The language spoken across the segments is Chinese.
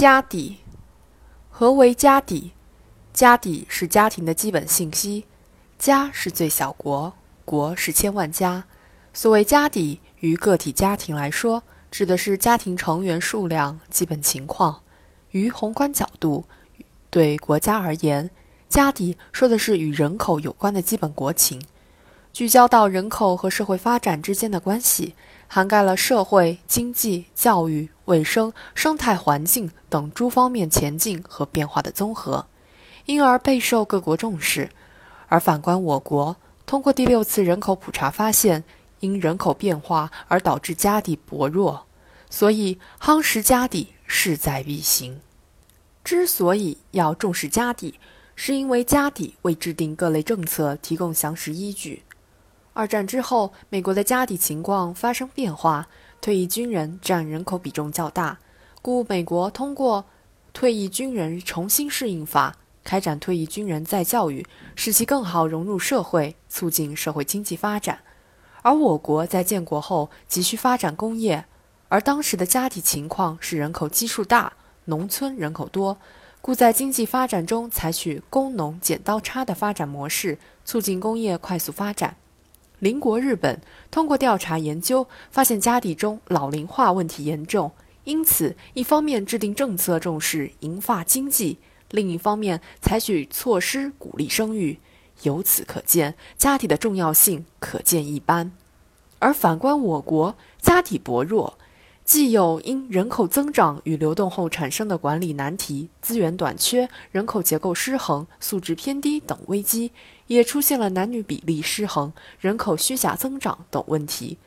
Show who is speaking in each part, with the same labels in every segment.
Speaker 1: 家底，何为家底？家底是家庭的基本信息。家是最小国，国是千万家。所谓家底，于个体家庭来说，指的是家庭成员数量、基本情况。于宏观角度，对国家而言，家底说的是与人口有关的基本国情，聚焦到人口和社会发展之间的关系。涵盖了社会、经济、教育、卫生、生态环境等诸方面前进和变化的综合，因而备受各国重视。而反观我国，通过第六次人口普查发现，因人口变化而导致家底薄弱，所以夯实家底势在必行。之所以要重视家底，是因为家底为制定各类政策提供详实依据。二战之后，美国的家底情况发生变化，退役军人占人口比重较大，故美国通过退役军人重新适应法开展退役军人再教育，使其更好融入社会，促进社会经济发展。而我国在建国后急需发展工业，而当时的家底情况是人口基数大，农村人口多，故在经济发展中采取工农剪刀差的发展模式，促进工业快速发展。邻国日本通过调查研究，发现家底中老龄化问题严重，因此一方面制定政策重视银发经济，另一方面采取措施鼓励生育。由此可见，家底的重要性可见一斑。而反观我国，家底薄弱。既有因人口增长与流动后产生的管理难题、资源短缺、人口结构失衡、素质偏低等危机，也出现了男女比例失衡、人口虚假增长等问题。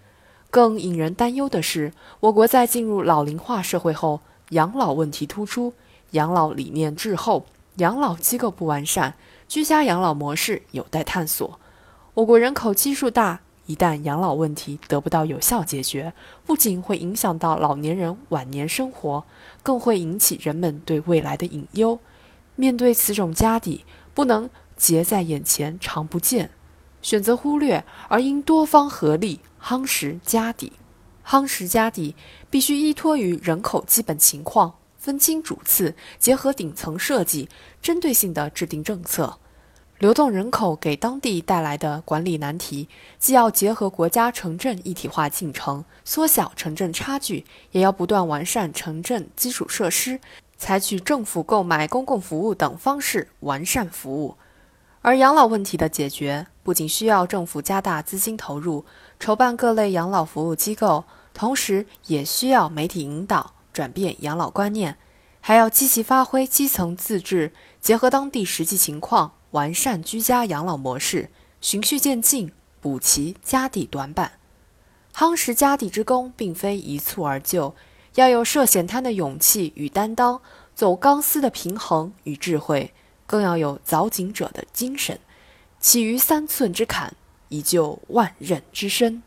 Speaker 1: 更引人担忧的是，我国在进入老龄化社会后，养老问题突出，养老理念滞后，养老机构不完善，居家养老模式有待探索。我国人口基数大。一旦养老问题得不到有效解决，不仅会影响到老年人晚年生活，更会引起人们对未来的隐忧。面对此种家底，不能结在眼前常不见，选择忽略，而应多方合力夯实家底。夯实家底，必须依托于人口基本情况，分清主次，结合顶层设计，针对性地制定政策。流动人口给当地带来的管理难题，既要结合国家城镇一体化进程，缩小城镇差距，也要不断完善城镇基础设施，采取政府购买公共服务等方式完善服务。而养老问题的解决，不仅需要政府加大资金投入，筹办各类养老服务机构，同时也需要媒体引导，转变养老观念，还要积极发挥基层自治，结合当地实际情况。完善居家养老模式，循序渐进，补齐家底短板。夯实家底之功，并非一蹴而就，要有涉险滩的勇气与担当，走钢丝的平衡与智慧，更要有凿井者的精神，起于三寸之坎，以就万仞之深。